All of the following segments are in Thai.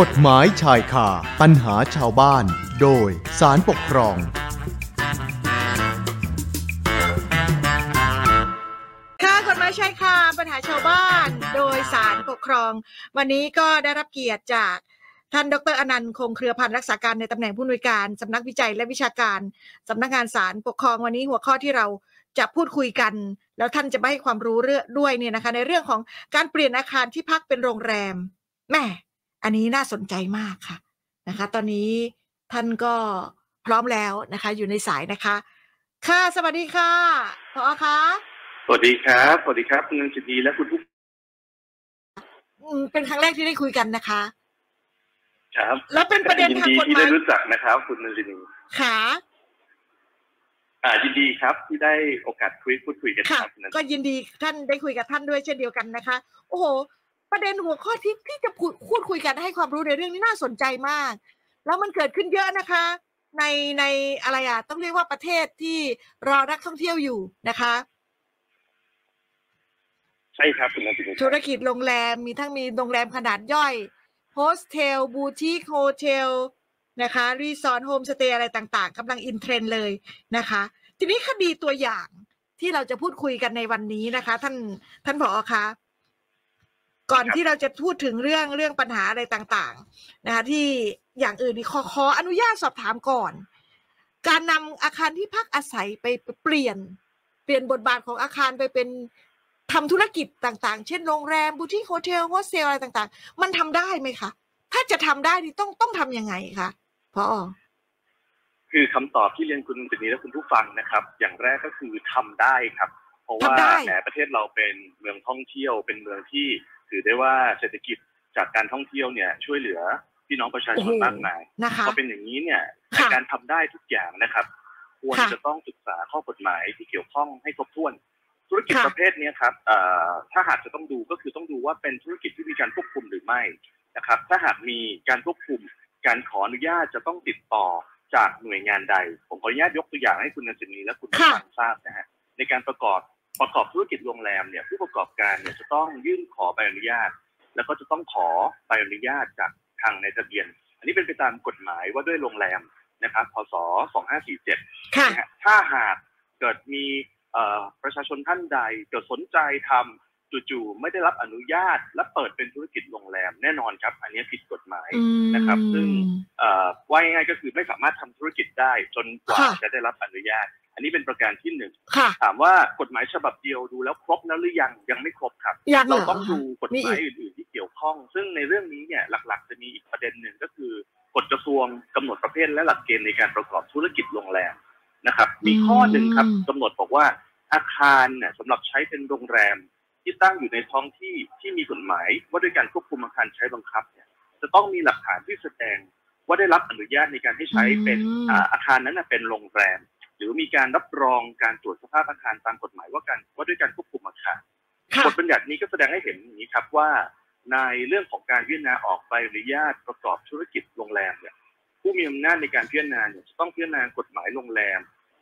กฎหมายชายคาปัญหาชาวบ้าน โดยสารปกครอง ค่ะกฎหมายชายคาปัญหาชาวบ้าน โดยสารปกครอง วันนี้ก็ได้รับเกียรติจากท่านดรอนันต์คงเครือพันธ์รักษาการในตำแหน่งผู้อำนวยการสำนักวิจัยและวิชาการสำนักงานสารปกครองวันนี้หัวข้อที่เราจะพูดคุยกัน แล้วท่านจะมาให้ความรู้เรื่องด้วยเนี่ยนะคะ ในเรื่องของการเปลี่ยนอาคารที่พักเป็นโรงแรมแม่ อันนี้น่าสนใจมากค่ะนะคะ ตอนนี้ท่านก็พร้อมแล้วนะคะ อยู่ในสายนะคะ ค่ะสวัสดีค่ะพอคะสวัสดีครับสวัสดีครับคุณนันจินีและคุณผู้อืมเป็นครั้งแรกที่ได้คุยกันนะคะ ครับ แล้วเป็นประเด็นยินทางดีกฎที่หมาได้ยรู้จักนะครับ คุณนันจินีค่ะอ่ายินดีครับที่ได้โอกาสคุยพูดคุยกันค่ะครับคุณนันก็ยินดีท่านได้คุยกับท่านด้วยเช่นเดียวกันนะคะ โอ้โห ประเด็นหัวข้อที่ที่จะพูดพูดคุยกันให้ความรู้ในเรื่องนี้น่าสนใจมาก แล้วมันเกิดขึ้นเยอะนะคะ ในในอะไรอะต้องเรียกว่าประเทศที่รอนักท่องเที่ยวอยู่นะคะ ใช่ครับคุณนันจินีธุรกิจโรงแรมมีทั้งมีโรงแรมขนาดย่อย hostel boutique hotel นะคะรีสอร์ท homestay อะไรต่างๆกำลัง in trend เลยนะคะ ทีนี้คดีตัวอย่างที่เราจะพูดคุยกันในวันนี้นะคะ ท่านท่านผอคะ ก่อนที่เราจะพูดถึงเรื่องเรื่องปัญหาอะไรต่างๆนะคะที่อย่างอื่นนี่ขอขออนุญาตสอบถามก่อน การนำอาคารที่พักอาศัยไปเปลี่ยน เปลี่ยนบทบาทของอาคารไปเป็นทำธุรกิจต่างๆ เช่นโรงแรม boutique hotel hostel อะไรต่างๆ มันทำได้ไหมคะ ถ้าจะทำได้นี่ต้องต้องทำยังไงคะพอคือคำตอบที่เรียนคุณนันจินีและคุณผู้ฟังนะครับ อย่างแรกก็คือทำได้ครับ เพราะว่าทำได้แหมประเทศเราเป็นเมืองท่องเที่ยวเป็นเมืองที่ ถือได้ว่าเศรษฐกิจจากการท่องเที่ยวเนี่ยช่วยเหลือพี่น้องประชาชนมากมายนะคะพอเป็นอย่างนี้เนี่ยค่ะการทำได้ทุกอย่างนะครับ ควรค่ะจะต้องศึกษาข้อกฎหมายที่เกี่ยวข้องให้ครบถ้วน ธุรกิจค่ะประเภทเนี้ยครับเอ่อถ้าหากจะต้องดูก็คือต้องดูว่าเป็นธุรกิจที่มีการควบคุมหรือไม่นะครับ ถ้าหากมีการควบคุม การขออนุญาตจะต้องติดต่อจากหน่วยงานใด ผมขออนุญาตยกตัวอย่างให้คุณนันจินีและคุณผู้ค่ะฟังทราบนะฮะในการประกอบ ประกอบธุรกิจโรงแรมเนี่ยผู้ประกอบการเนี่ยจะต้องยื่นขอใบอนุญาต แล้วก็จะต้องขอใบอนุญาตจากทางในทะเบียน อันนี้เป็นไปตามกฎหมายว่าด้วยโรงแรมนะครับพศ 2547ค่ะนะฮะถ้าหากเกิดมีเอ่อประชาชนท่านใดเกิดสนใจทำจู่ๆไม่ได้รับอนุญาต และเปิดเป็นธุรกิจโรงแรมแน่นอนครับ อันนี้ผิดกฎหมายอืมนะครับ ซึ่งเอ่อว่าง่ายๆก็คือไม่สามารถทำธุรกิจได้จนกว่าค่ะจะได้รับอนุญาต อันนี้เป็นประการที่หนึ่งค่ะถามว่ากฎหมายฉบับเดียวดูแล้วครบแล้วหรือยังยังไม่ครบครับยังเหรเราอต้องดูกฎมีหมาอียกอื่น ๆ ที่เกี่ยวข้อง ซึ่งในเรื่องนี้เนี่ยหลัก ๆ จะมีอีกประเด็นหนึ่งก็คือกฎกระทรวงกำหนดประเภทและหลักเกณฑ์ในการประกอบธุรกิจโรงแรมนะครับ มีข้อหนึ่งครับกำหนดบอกว่าอาคารเนี่ยสำหรับใช้เป็นโรงแรมที่ตั้งอยู่ในท้องที่ที่มีกฎหมาย ว่าด้วยการควบคุมอาคารใช้บังคับเนี่ยจะต้องมีหลักฐานที่แสดงว่าได้รับอนุญาตในการให้ใช้เป็นอืมอ่าอาคารนั้นนะเป็นโรงแรมห รือมีการรับรองการตรวจสภาพอาคารตามกฎหมายว่าการว่าด้วยการควบคุมอาคารค่ะบทบัญญัตินี้ก็แสดงให้เห็นอย่างนี้ครับว่า ในเรื่องของการพิจารณาออกใบอนุญาตประกอบธุรกิจโรงแรมเนี่ยผู้มีอำนาจในการพิจารณาเนี่ยจะต้องพิจารณากฎหมายโรงแรม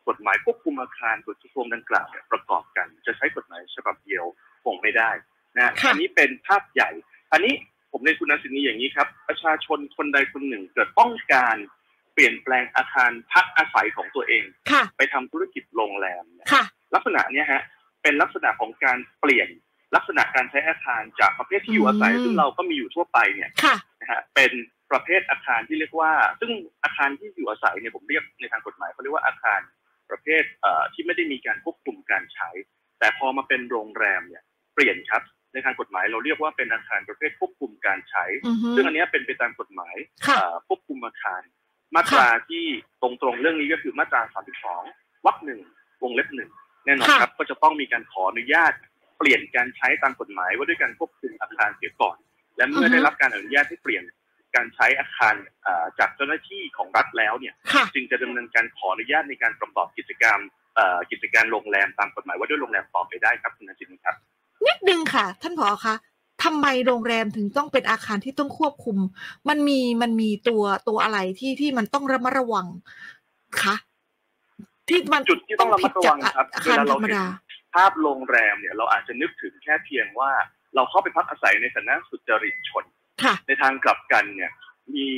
กฎหมายควบคุมอาคารกฎกระทรวงดังกล่าวเนี่ยประกอบกัน จะใช้กฎหมายฉบับเดียวคงไม่ได้นะค่ะอันนี้เป็นภาพใหญ่ อันนี้ผมในคุณนันสินีอย่างนี้ครับ ประชาชนคนใดคนหนึ่งเกิดต้องการเป ลี่ยนแปลงอาคารพักอาศัยของตัวเองค่ะไปทำธุรกิจโรงแรมเนี่ยค่ะลักษณะเนี้ยฮะเป็นลักษณะของการเปลี่ยนลักษณะการใช้อาคารจากประเภทที่อยู่อาศัยอืมซึ่งเราก็มีอยู่ทั่วไปเนี่ยค่ะนะฮะเป็นประเภทอาคารที่เรียกว่า ซึ่งอาคารที่อยู่อาศัยเนี่ยผมเรียกในทางกฎหมายเขาเรียกว่าอาคารประเภทเอ่อที่ไม่ได้มีการควบคุมการใช้ แต่พอมาเป็นโรงแรมเนี่ยเปลี่ยนครับในทางกฎหมายเราเรียกว่าเป็นอาคารประเภทควบคุมการใช้อือฮึซึ่งอันเนี้ยเป็นไปตามกฎหมายค่ะเอ่อควบคุมอาคาร มาตราที่ตรงๆเรื่องนี้ก็คือมาตรา32วรรคหนึ่งวงเล็บหนึ่งแน่นอนค่ะครับ ก็จะต้องมีการขออนุญาตเปลี่ยนการใช้ตามกฎหมายว่าด้วยการควบคุมอาคารเสียก่อน และเมื่อได้รับการอนุญาตให้เปลี่ยนการใช้อาคารเอ่อจากเจ้าหน้าที่ของรัฐแล้วเนี่ยค่ะจึงจะดำเนินการขออนุญาตในการประกอบกิจกรรมเอ่อกิจการโรงแรมตามกฎหมายว่าด้วยโรงแรมต่อไปได้ครับคุณนันทินครับนิดนึงค่ะ ท่านผอคะ ทำไมโรงแรมถึงต้องเป็นอาคารที่ต้องควบคุม มันมีมันมีตัวตัวอะไรที่ที่มันต้องระมัดระวังคะที่มันจุดที่ต้องระมัดระวังครับอาเวคารลาธรเรารมเห็นดาภาพโรงแรมเนี่ยเราอาจจะนึกถึงแค่เพียงว่า เราเข้าไปพักอาศัยในฐานะสุจริตชนค่ะในทางกลับกันเนี่ยมี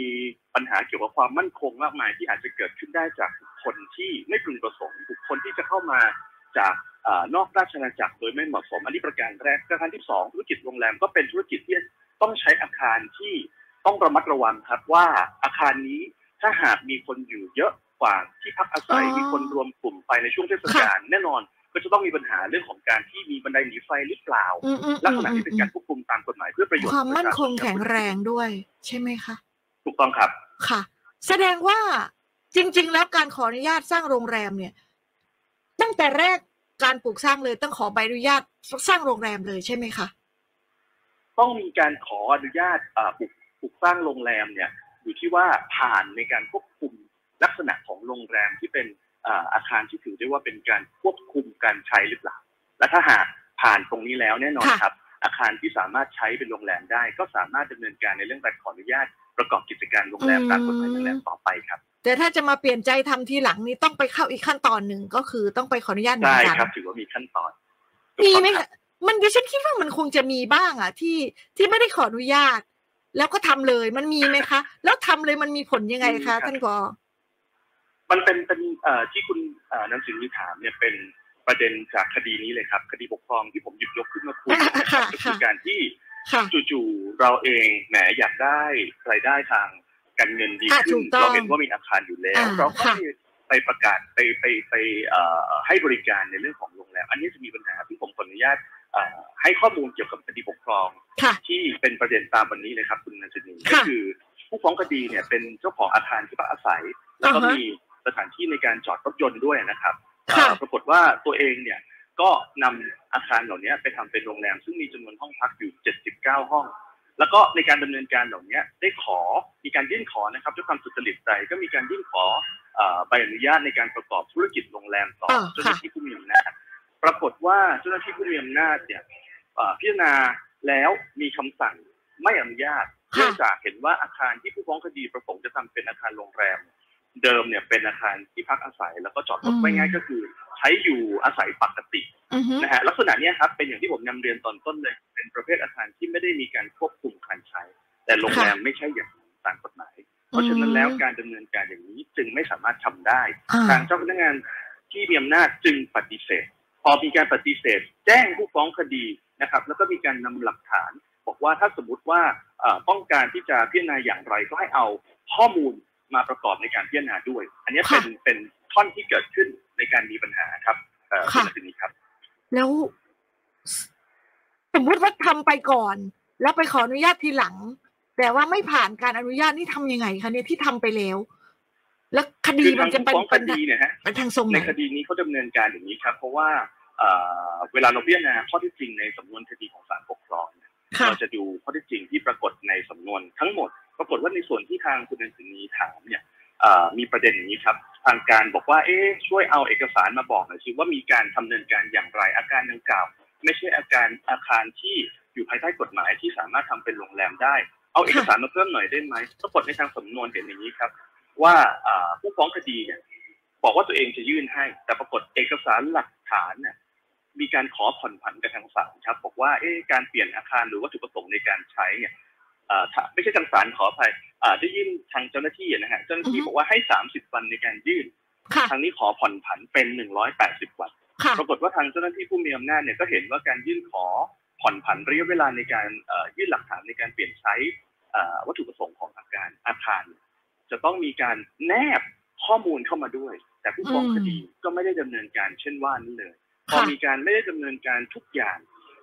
ปัญหาเกี่ยวกับความมั่นคงมากมายที่อาจจะเกิดขึ้นได้จากบุคคลที่ไม่พึงประสงค์บุคคลที่จะเข้ามา จากเอ่อนอกราชอาณาจักรโดยไม่เหมาะสม อันนี้ประการแรกประการที่สองธุรกิจโรงแรมก็เป็นธุรกิจที่ต้องใช้อาคารที่ต้องระมัดระวังครับว่าอาคารนี้ถ้าหากมีคนอยู่เยอะกว่าที่พักอาศัยอ๋อมีคนรวมกลุ่มไปในช่วงเทศกาลแน่นอนก็จะต้องมีปัญหาเรื่องของการที่มีบันไดหนีไฟหรือเปล่าอืมอืมลักอืษมณะอืที่มเป็นการควบคุมตามกฎหมายเพื่อประโยชน์ความมั่นคงประชาชแข็งแรงด้วย ใช่ไหมคะถูกต้องครับค่ะ แสดงว่าจริง ๆ แล้วการขออนุญาตสร้างโรงแรมเนี่ย ตั้งแต่แรกการปลูกสร้างเลยต้องขอใบอนุญาตสร้างโรงแรมเลยใช่ไหมคะต้องมีการขออนุญาตเอ่อปลูกปลูกสร้างโรงแรมเนี่ย อยู่ที่ว่าผ่านในการควบคุมลักษณะของโรงแรมที่เป็นเอ่ออาคารที่ถือได้ว่าเป็นการควบคุมการใช้หรือเปล่า และถ้าหากผ่านตรงนี้แล้วแน่นอนค่ะครับ อาคารที่สามารถใช้เป็นโรงแรมได้ ก็สามารถดำเนินการในเรื่องการขออนุญาต ประกอบกิจการโรงแรมตามกฎหมายโรงแรมต่อไปครับ แต่ถ้าจะมาเปลี่ยนใจทำทีหลังนี้ต้องไปเข้าอีกขั้นตอนหนึ่งก็คือต้องไปขออนุญาตเหมือนได้กันครับถือว่ามีขั้นตอนมีไหมถูกต้องครับคะมันดิฉันคิดว่ามันคงจะมีบ้างอะ ที่ที่ไม่ได้ขออนุญาต แล้วก็ทำเลยมันมีไหมคะ แล้วทำเลยมันมีผลยังไงคะท่านกอมันเป็นเป็นเอ่อที่คุณเอ่อนันสิงห์ถามเนี่ยเป็นประเด็นจากคดีนี้เลยครับ คดีปกครองที่ผมหยิบยกขึ้นมาคุยนะครับค่ะก็คือการที่ค่ะ จู่ๆเราเองแหมอยากได้รายได้ทางการเงินดีค่ะขึ้ถูนกต้องเราเห็นว่ามีอาคารอยู่แล้วอ่าเราก็ค่ะไปไปประกาศไปไปไปเอ่อให้บริการในเรื่องของโรงแรมอันนี้จะมีปัญหาที่ผมขออนุญาตเอ่อให้ข้อมูลเกี่ยวกับคดีปกครองค่ะที่เป็นประเด็นตามวันนี้เลยครับคุณนันทนีค่ะก็คือ ผู้ฟ้องคดีเนี่ยเป็นเจ้าของอาคารที่พักอาศัย แล้วก็มีสถานที่ในการจอดรถยนต์ด้วยนะครับค่ะเอ่อปรากฏว่าตัวเองเนี่ย ก็นำอาคารเหล่านี้ไปทำเป็นโรงแรม ซึ่งมีจำนวนห้องพักอยู่ 79 ห้อง แล้วก็ในการดำเนินการเหล่านี้ได้ขอมีการยื่นขอนะครับด้วยความสุจริตใจก็มีการยื่นขอเอ่อใบอนุญาตในการประกอบธุรกิจโรงแรมต่ออ่าเจ้าหน้าที่ผู้มีอำนาจปรากฏว่าเจ้าหน้าที่ผู้มีอำนาจเนี่ยเอ่อพิจารณาแล้วมีคำสั่งไม่อนุญาตค่ะเนื่องจากเห็นว่าอาคารที่ผู้ฟ้องคดีประสงค์จะทำเป็นอาคารโรงแรม เดิมเนี่ยเป็นอาคารที่พักอาศัย แล้วก็จอดรถอืมไว้ง่ายก็คือใช้อยู่อาศัยปกติอือฮึนะฮะลักษณะเนี้ยครับเป็นอย่างที่ผมนำเรียนตอนต้นเลย เป็นประเภทอาคารที่ไม่ได้มีการควบคุมการใช้ แต่โรงแรมไม่ใช่อย่างนั้นตามกฎหมาย เพราะฉะนั้นแล้วการดำเนินการอย่างนี้จึงไม่สามารถทำได้อ่าทางเจ้าพนักงานที่มีอำนาจจึงปฏิเสธ พอมีการปฏิเสธ แจ้งผู้ฟ้องคดีนะครับ แล้วก็มีการนำหลักฐาน บอกว่าถ้าสมมติว่าเอ่อต้องการที่จะพิจารณาอย่างไรก็ให้เอาข้อมูลมาประกอบในการพิจารณาด้วย อันนี้เป็นเป็นท่อนที่เกิดขึ้น ในการมีปัญหาครับเอ่อคุณนัทนีครับ แล้ว สมมติว่าทำไปก่อน แล้วไปขออนุญาตทีหลัง แต่ว่าไม่ผ่านการอนุญาตนี่ทำยังไงคะเนี่ยที่ทำไปแล้ว แล้วคดีคือมัทานงจะผู้เป็นฟ้องคเป็นดีเนี่ยฮะเป็นทางทรงไหในนคดีนี้เขาดำเนินการอย่างนี้ครับ เพราะว่าเอ่อเวลาเราพิจารณาข้อเที่จริงในสำนวนคดีของศาลปกครองเนี่ยค่ะเราจะดูข้อเที่จริงที่ปรากฏในสำนวนทั้งหมด ปรากฏว่าในส่วนที่ทางคุณนันทนีถามเนี่ยเอ่อ มีประเด็นอย่างนี้ครับ ทางการบอกว่าเอ๊ะช่วยเอาเอกสารมาบอกหน่อยสิว่ามีการดำเนินการอย่างไรอาการดังกล่าว ไม่ใช่อาการอาคารที่อยู่ภายใต้กฎหมายที่สามารถทำเป็นโรงแรมได้ เอาเอกสารมาเพิ่มหน่อยได้ไหมปรากฏในทางสำนวนเห็นอย่างนี้ครับ ว่าผู้ฟ้องคดีเนี่ยบอกว่าตัวเองจะยื่นให้ แต่ปรากฏเอกสารหลักฐานเนี่ยมีการขอผ่อนผันกับทางศาลครับ บอกว่าเอ๊ะการเปลี่ยนอาคารหรือวัตถุประสงค์ในการใช้เนี่ย ไม่ใช่ทางศาลขออภัยอ่าได้ยื่นทางเจ้าหน้าที่นะฮะเจ้าหน้าที่อือฮึบอกว่าให้30วันในการยื่นค่ะทางนี้ขอผ่อนผันเป็น180วันค่ะปรากฏว่าทางเจ้าหน้าที่ผู้มีอำนาจเนี่ยก็เห็นว่าการยื่นขอผ่อนผันระยะเวลาในการเอ่อยื่นหลักฐานในการเปลี่ยนใช้เอ่อวัตถุประสงค์ของอาคารอาคารเนี่ยจะต้องมีการแนบข้อมูลเข้ามาด้วย แต่ผู้ฟ้องอืมคดีก็ไม่ได้ดำเนินการเช่นว่านี้เลย พอค่ะมีการไม่ได้ดำเนินการทุกอย่าง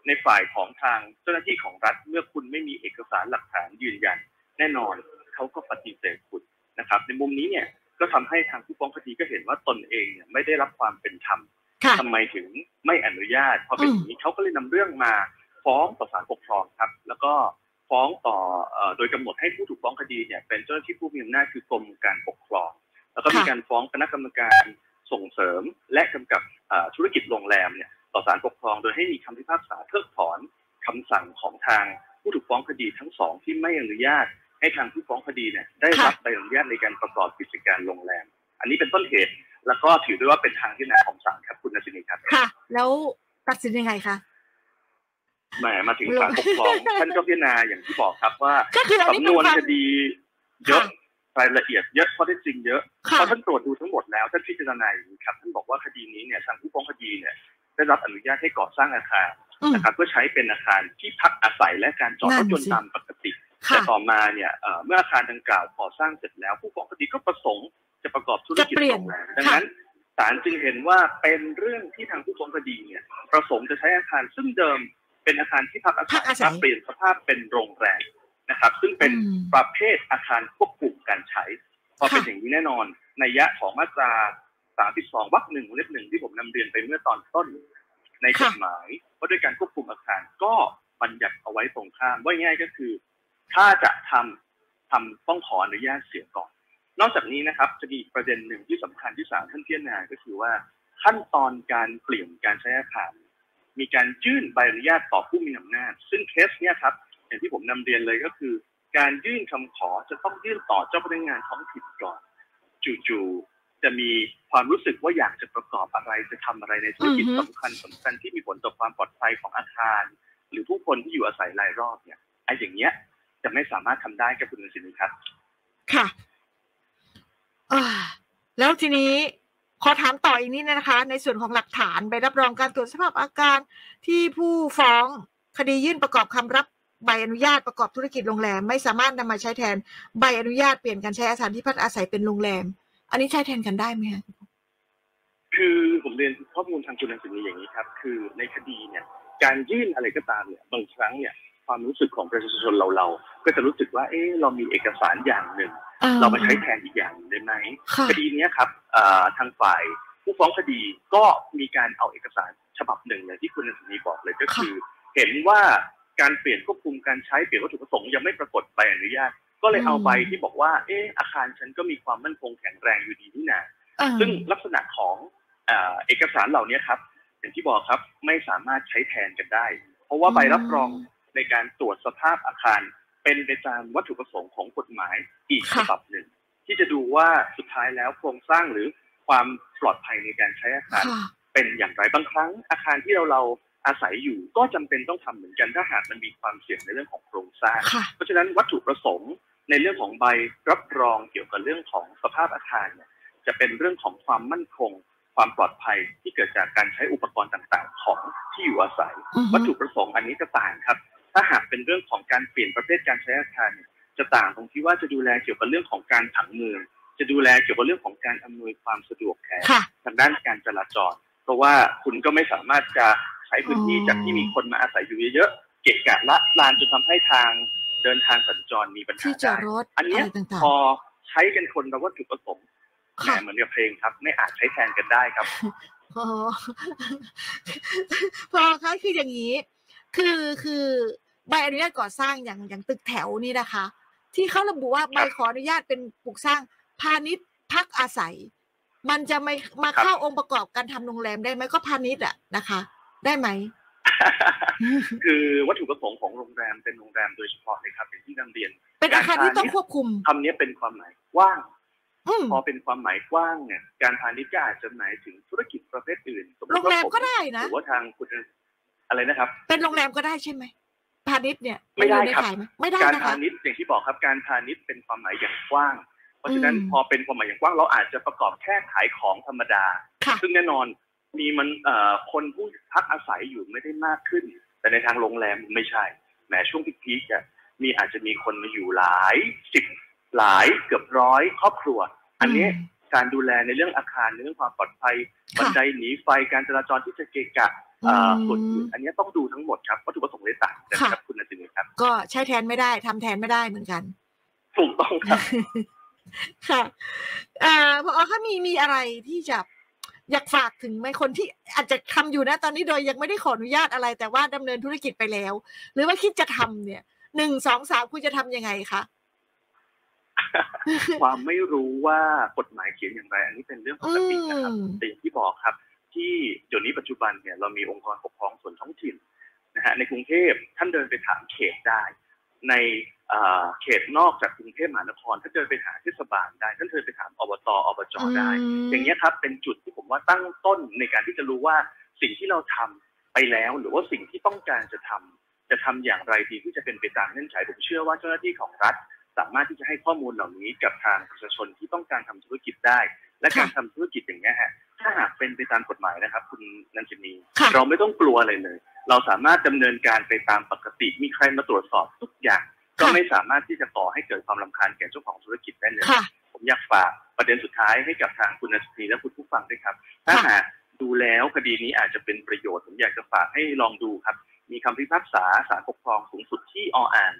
ในฝ่ายของทางเจ้าหน้าที่ของรัฐ เมื่อคุณไม่มีเอกสารหลักฐานยืนยัน แน่นอนเขาก็ปฏิเสธคุณนะครับ ในมุมนี้เนี่ยก็ทำให้ทางผู้ฟ้องคดีก็เห็นว่าตนเองเนี่ยไม่ได้รับความเป็นธรรมค่ะทำไมถึงไม่อนุญาตพอเป็นอย่างนี้เขาก็เลยนำเรื่องมาฟ้องต่อศาลปกครองครับ แล้วก็ฟ้องต่อเอ่อโดยกำหนดให้ผู้ถูกฟ้องคดีเนี่ยเป็นเจ้าหน้าที่ผู้มีอำนาจคือกรมการปกครอง แล้วก็มีค่ะการฟ้องคณะกรรมการส่งเสริมและกำกับเอ่อธุรกิจโรงแรมเนี่ย ต่อศาลปกครอง โดยให้มีคำพิพากษาเพิกถอนคำสั่งของทางผู้ถูกฟ้องคดีทั้งสองที่ไม่อนุญาต ให้ทางผู้ฟ้องคดีเนี่ยได้รับใบอนุญาตในการประกอบกิจการโรงแรม อันนี้เป็นต้นเหตุแล้วก็ถือด้วยว่าเป็นทางที่นาของศาลครับคุณนสินีครับค่ะ แล้วตัดสินยังไงคะแหมมาถึงศาลปกครองท่านก็พิจารณาอย่างที่บอกครับว่าก็คืออันนี้สำนเป็นวนความคดีเยอะค่ะรายละเอียดเยอะข้อเท็จจริงเยอะค่ะพอท่านตรวจดูทั้งหมดแล้วท่านพิจารณาอย่างนี้ครับท่านบอกว่าคดีนี้เนี่ยทางผู้ฟ้องคดีเนี่ย ได้รับอนุญาตให้ก่อสร้างอาคารอืมนะครับเพื่อใช้เป็นอาคารที่พักอาศัยและการจอดรถยนนั่นสิต์ตามปกติค่ะแต่ต่อมาเนี่ยเอ่อเมื่ออาคารดังกล่าวก่อสร้างเสร็จแล้ว ผู้ฟ้องคดีก็ประสงค์จะประกอบธุรกิจจะเปลี่ยนโรงแรมดังนั้นศาลจึงเห็นว่าเป็นเรื่องที่ทางผู้ฟ้องคดีเนี่ยประสงค์จะใช้อาคารซึ่งเดิมเป็นอาคารที่พักอาพัศักยอาศัยมาเปลี่ยนสภาพเป็นโรงแรมนะครับ ซึ่งเป็นอืมประเภทอาคารควบคุมการใช้พอเป็นค่ะอย่างนี้แน่นอนในยยะของมาตรา 32วรรคหนึ่งวงเล็บหนึ่งที่ผมนำเรียนไปเมื่อตอนต้นในกฎหมายว่าด้วยการควบคุมอาคารก็บัญญัติเอาไว้ตรงข้ามว่าง่ายก็คือ ถ้าจะทำทำต้องขออนุญาตเสียก่อน นอกจากนี้นะครับจะมีประเด็นหนึ่งที่สำคัญที่ศาลท่านพิจารณาก็คือว่าขั้นตอนการเปลี่ยนการใช้อาคาร มีการยื่นใบอนุญาตต่อผู้มีอำนาจ ซึ่งเคสเนี้ยครับอย่างที่ผมนำเรียนเลยก็คือ การยื่นคำขอจะต้องยื่นต่อเจ้าพนักงานท้องถิ่นก่อน จู่ๆ จะมีความรู้สึกว่าอยากจะประกอบอะไรจะทำอะไรในธุรกิจอือฮึสำคัญสำคัญที่มีผลต่อความปลอดภัยของอาคาร หรือผู้คนที่อยู่อาศัยรายรอบเนี่ยไอ้อย่างเงี้ย จะไม่สามารถทำได้กับคุณสินครับ ค่ะอ่าแล้วทีนี้ขอถามต่ออีกนิดนะคะ ในส่วนของหลักฐานใบรับรองการตรวจสภาพอาการที่ผู้ฟ้องคดียื่นประกอบคำรับใบอนุญาตประกอบธุรกิจโรงแรม ไม่สามารถนำมาใช้แทนใบอนุญาตเปลี่ยนการใช้อาคารที่พักอาศัยเป็นโรงแรม อันนี้ใช้แทนกันได้ไหมคะคือผมเรียนข้อมูลทางคุณสินอย่างนี้ครับ คือในคดีเนี่ย การยื่นอะไรก็ตามเนี่ย บางครั้งเนี่ย ความรู้สึกของประชาชนเราเราๆก็จะรู้สึกว่า เอ๊ะเรามีเอกสารอย่างหนึ่ง เรามาใช้แทนอีกอย่างหนึ่งได้ไหมค่ะคดีเนี้ยครับเอ่อทางฝ่ายผู้ฟ้องคดีก็มีการเอาเอกสารฉบับหนึ่งเลยที่คุณนันทนีบอกเลยก็คือ เห็นว่าการเปลี่ยนควบคุมการใช้เปลี่ยนวัตถุประสงค์ยังไม่ปรากฏใบอนุญาต ก็เลยเอาใบที่บอกว่าเอออาคารฉันก็มีความมั่นคงแข็งแรงอยู่ดีนี่นาอ่าซึ่งลักษณะของเอ่อเอกสารเหล่านี้ครับอย่างที่บอกครับไม่สามารถใช้แทนกันได้ เพราะว่าใบรับรองในการตรวจสภาพอาคาร เป็นไปตามวัตถุประสงค์ของกฎหมายอีกฉบับหนึ่ง ที่จะดูว่าสุดท้ายแล้วโครงสร้างหรือความปลอดภัยในการใช้อาคารค่ะเป็นอย่างไรบางครั้ง อาคารที่เราเราอาศัยอยู่ก็จำเป็นต้องทำเหมือนกันถ้าหากมันมีความเสี่ยงในเรื่องของโครงสร้างค่ะเพราะฉะนั้นวัตถุประสงค์ ในเรื่องของใบรับรองเกี่ยวกับเรื่องของสภาพอาคารเนี่ยจะเป็นเรื่องของความมั่นคง ความปลอดภัยที่เกิดจากการใช้อุปกรณ์ต่างๆ ของที่อยู่อาศัยอือฮึวัตถุประสงค์อันนี้จะต่างครับ ถ้าหากเป็นเรื่องของการเปลี่ยนประเภทการใช้อาคารเนี่ยจะต่างตรงที่ว่าจะดูแลเกี่ยวกับเรื่องของการผังเมืองจะดูแลเกี่ยวกับเรื่องของการอำนวยความสะดวกแทนค่ะทางด้านการจราจร เพราะว่าคุณก็ไม่สามารถจะใช้พื้นที่อ๋อจากที่มีคนมาอาศัยอยู่เยอะๆเกะกะละลานจนทำให้ทาง เดินทางสัญจรมีปัญหาที่จอได้ดรถอันเนี้อะยไรต่างพอใช้กันคนละวัตถุประสงค์ๆแหมค่ะเหมือนกับเพลงครับ ไม่อาจใช้แทนกันได้ครับอ๋อพอคะคืออย่างนี้ คือคือใบอนุญาตก่อสร้างอย่างอย่างตึกแถวนี่นะคะ ที่เขาระบุว่าใบขออนุญาตเป็นปลูกสร้างพาณิชย์พักอาศัย มันจะไม่มาครับเข้าองค์ประกอบการทำโรงแรมได้ไหมก็พาณิชย์อะนะคะ ได้ไหม คือวัตถุประสงค์ของโรงแรมเป็นโรงแรมโดยเฉพาะเลยครับอย่างที่นำเรียน เป็นอาคารที่ต้องควบคุมคำนี้เป็นความหมายกว้างอืมพอเป็นความหมายกว้างเนี่ย การพาณิชย์ก็อาจจะหมายถึงธุรกิจประเภทอื่นสมมโรติงแรมว่าผก็ได้หนะรือว่าทางคุณอะไรนะครับ เป็นโรงแรมก็ได้ใช่ไหมพาณิชย์เนี่ยไม่ได้อยู่ในครับข่ายไหมไม่ได้การนะพาคะณิชย์อย่างที่บอกครับการพาณิชย์เป็นความหมายอย่างกว้าง เพราะฉะนั้นอืมพอเป็นความหมายอย่างกว้างเราอาจจะประกอบแค่ขายของธรรมดาค่ะซึ่งแน่นอน มีมันเอ่อคนผู้พักอาศัยอยู่ไม่ได้มากขึ้น แต่ในทางโรงแรมไม่ใช่แหมช่วงพีคๆอะมีอาจจะมีคนมาอยู่หลายสิบหลายเกือบร้อยครอบครัว อันนี้อืมการดูแลในเรื่องอาคารในเรื่องความปลอดภัยค่ะบันไดหนีไฟการจราจรที่จะเกะกะเอ่ออมส่วนอื่นอันนี้ต้องดูทั้งหมดครับวัตถุประสงค์เลยต่างกันครับคุณนันทินีครับ ก็ใช้แทนไม่ได้ทำแทนไม่ได้เหมือนกันถูกต้องครับค่ะอ่าพอคะมีมีอะไรที่จะ อยากฝากถึงไหมคนที่อาจจะทำอยู่นะตอนนี้โดยยังไม่ได้ขออนุญาตอะไร แต่ว่าดำเนินธุรกิจไปแล้ว หรือว่าคิดจะทำเนี่ยหนึ่งสองสามคุณจะทำยังไงคะความไม่รู้ว่ากฎหมายเขียนอย่างไร อันนี้เป็นเรื่องปอืกตินะครับมแต่อย่างที่บอกครับ ที่เดี๋ยวนี้ปัจจุบันเนี่ยเรามีองค์กรปกครองส่วนท้องถิ่นนะฮะในกรุงเทพท่านเดินไปถามเขตได้ ใน เอ่อเขตนอกจากกรุงเทพมหานครท่านเดินไปหาเทศบาลได้ท่านเดินไปถามอบตอบจได้ อย่างนี้ยครับ เป็นจุดที่ผมว่าตั้งต้นในการที่จะรู้ว่าสิ่งที่เราทำไปแล้ว หรือว่าสิ่งที่ต้องการจะทจะทำอย่างไรดีที่จะเป็นไปตามเงื่อนไขผมเชื่อว่าเจ้าหน้าที่ของรัฐ สามารถที่จะให้ข้อมูลเหล่านี้กับทางประชาชนที่ต้องการทำธุรกิจได้ และการทำธุรกิจอย่างนี้ยฮะถ้าหากเป็นไปตามกฎหมายนะครับ คุณนันชินีค่ะเราไม่ต้องกลัวอะไรเลย เราสามารถดำเนินการไปตามปกติ มีใครมาตรวจสอบทุกอย่าง ก็ไม่สามารถที่จะก่อให้เกิดความรำคาญแก่เจ้าของธุรกิจได้เลยค่ะผมอยากฝากประเด็นสุดท้ายให้กับทางคุณนันทนีและคุณผู้ฟังด้วยครับ ถ้าหากดูแล้วคดีนี้อาจจะเป็นประโยชน์ ผมอยากจะฝากให้ลองดูครับ มีคำพิพากษาศาลปกครองสูงสุดที่ออ่าง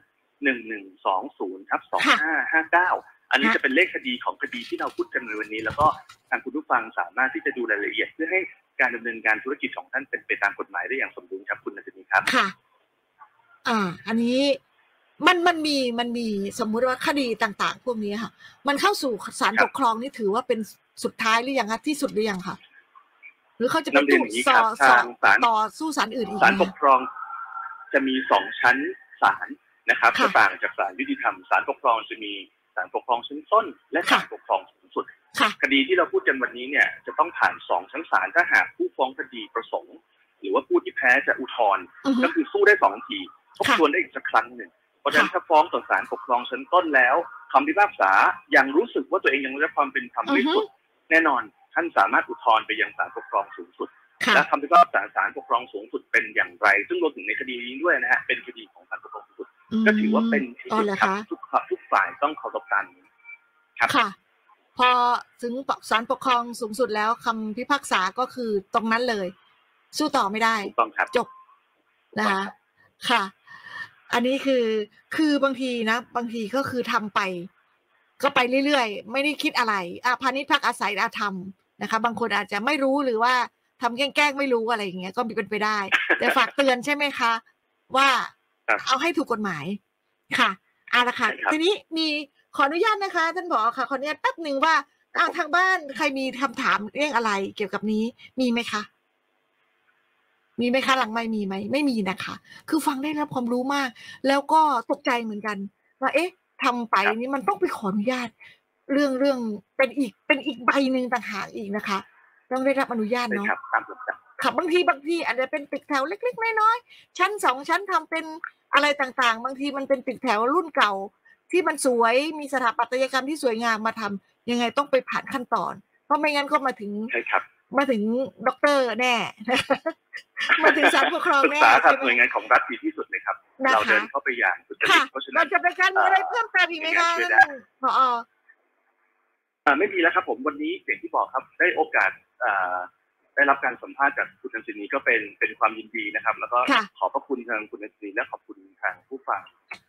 หนึ่งหนึ่งสองศูนย์ทับสองห้าห้าเก้าอันนี้จะเป็นเลขคดีของคดีที่เราพูดกันในวันนี้ แล้วก็ทางคุณผู้ฟังสามารถที่จะดูรายละเอียด เพื่อให้การดำเนินการธุรกิจของท่านเป็นไปตามกฎหมายได้อย่างสมบูรณ์ครับคุณนันทนีครับค่ะ อ่า อันนี้ มันมันมีมันมีสมมุติว่าคดีต่าง ๆ พวกนี้ค่ะ มันเข้าสู่ศาลครัปบกครองนี่ถือว่าเป็นสุดท้ายหรือยังคะที่สุดหรือยังคะหรือเขาจะไปนำเรียนตู้อย่างนี้สครัอบสอทางศาลต่อสู้ศาลอื่นอีกศาลไหมปกครองจะมีสองชั้นศาลนะครับค่ะจะต่างจากศาลยุติธรรมศาลปกครองจะมีศาลปกครองชั้นต้น และศาลค่ะปกครองสูงสุดค่ะคดีที่เราพูดกันวันนี้เนี่ย จะต้องผ่านสองชั้นศาลถ้าหากผู้ฟ้องคดีประสงค์ หรือว่าผู้ที่แพ้จะอุทธรณ์อือฮึก็คือสู้ได้สองทีทบค่ะทวนได้อีกสักครั้งหนึ่ง เพราะฉะนั้นค่ะถ้าฟ้องต่อศาลปกครองชั้นต้นแล้วคำพิพากษายังรู้สึกว่าตัวเองยังไม่ได้ความเป็นธรรมไม่สุดแน่นอนท่านสามารถอุทธรณ์ไปยังศาลปกครองสูงสุดค่ะและคำพิพากษาศาลปกครองสูงสุดเป็นอย่างไร ซึ่งรวมถึงในคดีนี้ด้วยนะฮะเป็นคดีของศาลปกครองสูงสุด ก็ถือว่าเป็นที่อ๋อสุดเหรอครับคะทุกทุกฝ่ายต้องเคารพกันครับค่ะพอถึงศาลปกครองสูงสุดแล้วคำพิพากษาก็คือตรงนั้นเลย สู้ต่อไม่ได้ถูกต้องครับจบนะคะค่ะ อันนี้คือคือบางทีนะ บางทีก็คือทำไป ก็ไปเรื่อยๆ ไม่ได้คิดอะไรอาพาณิชย์พักอาศัยอาธรรมนะคะ บางคนอาจจะไม่รู้หรือว่าทำแกล้งๆไม่รู้อะไรอย่างเงี้ยก็มีเป็นไปได้ แต่ฝากเตือนใช่ไหมคะ ว่าครับเอาให้ถูกกฎหมายค่ะเอาละค่ะใช่ครับทีนี้มีขออนุญาตนะคะท่านผอค่ะขออนุญาตแป๊บหนึ่งว่าอ้าวทางบ้านใครมีคำถามเรื่องอะไรเกี่ยวกับนี้มีไหมคะ มีไหมคะหลังไม่มีไหมไม่มีนะคะ คือฟังได้รับความรู้มาก แล้วก็ตกใจเหมือนกันว่าเอ๊ะทำไปครับนี่มันต้องไปขออนุญาต เรื่องเรื่องเป็นอีกเป็นอีกใบหนึ่งต่างหากอีกนะคะ ต้องได้รับอนุญาตใช่เนาะครับตามลำดับค่ะบางทีบางทีอาจจะเป็นตึกแถวเล็กๆน้อยๆชั้นสองชั้นทำเป็นอะไรต่างๆ บางทีมันเป็นตึกแถวรุ่นเก่า ที่มันสวยมีสถาปัตยกรรมที่สวยงามมาทำยังไงต้องไปผ่านขั้นตอน เพราะไม่งั้นก็มาถึงใช่ครับ มาถึงด็อกเตอร์แน่ มาถึงศาลปกครองปรึกแน่ษากับใช่ไหน่วยมงานของรัฐดีที่สุดเลยครับนะเราคะเดินเข้าไปอย่างสุจริค่ะตเพราะฉะเรานั้นจะเป็นการมีอะไรเพิ่มเติมอีกไหมคะช่วยได้ท่านผออ่าไม่มีแล้วครับ ผมวันนี้อย่างที่บอกครับ ได้โอกาสอ่าได้รับการสัมภาษณ์จากคุณนันทินีก็เป็นเป็นความยินดีนะครับ แล้วก็ค่ะขอบพระคุณทางคุณนันทินีและขอบคุณทางผู้ฟัง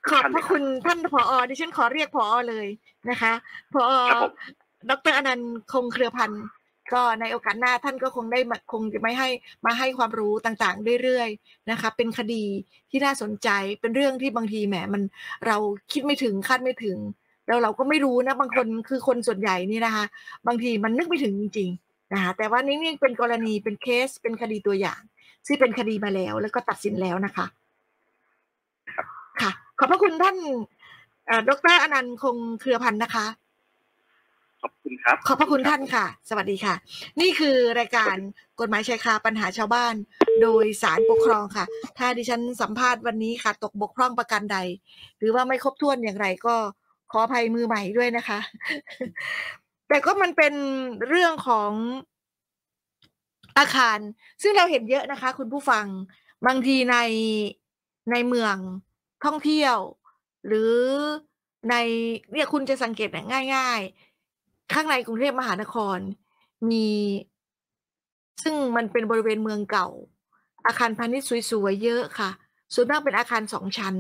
ทุกขอบท่านพเลยระคคุรับณท่านผอดิฉันขอเรียกผอเลยนะคะผอครับผมดรอนันต์คงเครือพันธ์ ก็ในโอกาสหน้าท่านก็คงได้มาคงจะไม่ให้มาให้ความรู้ต่างๆเรื่อยๆนะคะเป็นคดีที่น่าสนใจเป็นเรื่องที่บางทีแหมมันเราคิดไม่ถึงคาดไม่ถึง แล้วเราก็ไม่รู้นะบางคนคือคนส่วนใหญ่นี่นะคะ บางทีมันนึกไม่ถึงจริงๆนะคะแต่ว่านี่นี่เป็นกรณีเป็นเคสเป็นคดีตัวอย่างที่เป็นคดีมาแล้ว แล้วก็ตัดสินแล้วนะคะค่ะ ขอบพระคุณท่านเอ่อดรอนันต์คงเครือพันธ์นะคะ ขอบคุณครับ ขอบพระคุณท่านค่ะ สวัสดีค่ะ นี่คือรายการกฎหมายชายคาปัญหาชาวบ้าน โดยสารปกครองค่ะ ถ้าดิฉันสัมภาษณ์วันนี้ค่ะตกบกพร่องประการใด หรือว่าไม่ครบถ้วนอย่างไรก็ขออภัยมือใหม่ด้วยนะคะ แต่ก็มันเป็นเรื่องของอาคาร ซึ่งเราเห็นเยอะนะคะ คุณผู้ฟังบางทีในในเมืองท่องเที่ยว หรือในเนี่ยคุณจะสังเกตง่าย ๆ ข้างในกรุงเทพมหานครมี ซึ่งมันเป็นบริเวณเมืองเก่า อาคารพาณิชย์สวยๆเยอะค่ะ ส่วนมากเป็นอาคารสองชั้น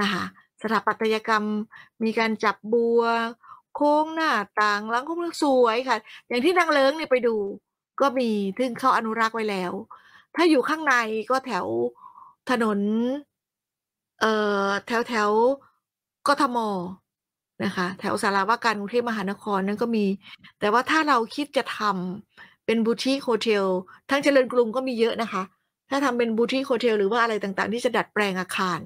นะคะสถาปัตยกรรมมีการจับบัว โค้งหน้าต่างหลังโค้งสวยค่ะ อย่างที่นางเลิ้งเนี่ยไปดู ก็มีซึ่งเขาอนุรักษ์ไว้แล้ว ถ้าอยู่ข้างในก็แถวถนน เอ่อแถวแถวกทม นะคะแถวสาราว่าการกรุงเทพมหานครนั่นก็มี แต่ว่าถ้าเราคิดจะทำเป็นบูติคโฮเทลทั้งเจริญกรุงก็มีเยอะนะคะ ถ้าทำเป็นบูติคโฮเทลหรือว่าอะไรต่างๆ ที่จะดัดแปลงอาคาร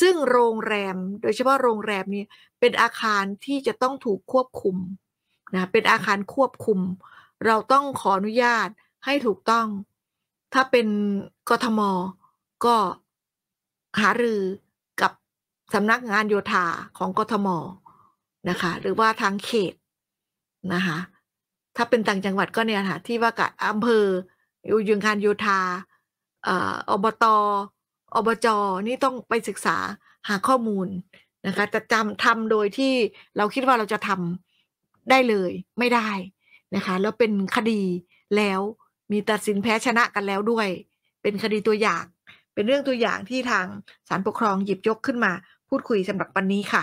ซึ่งโรงแรมโดยเฉพาะโรงแรมนี้เป็นอาคารที่จะต้องถูกควบคุมนะเป็นอาคารควบคุม เราต้องขออนุญาตให้ถูกต้อง ถ้าเป็นกทมก็หารือกับสำนักงานโยธาของกทม นะคะ หรือว่าทางเขตนะคะถ้าเป็นต่างจังหวัดก็เนี่ยค่ะที่ว่ากับอำเภออยู่ยงการโยธาอ่าอบตอบจนี่ต้องไปศึกษาหาข้อมูลนะคะจะจำทำโดยที่เราคิดว่าเราจะทำได้เลยไม่ได้นะคะแล้วเป็นคดีแล้วมีตัดสินแพ้ชนะกันแล้วด้วย เป็นคดีตัวอย่าง เป็นเรื่องตัวอย่างที่ทางศาลปกครองหยิบยกขึ้นมาพูดคุยสำหรับวันนี้ค่ะ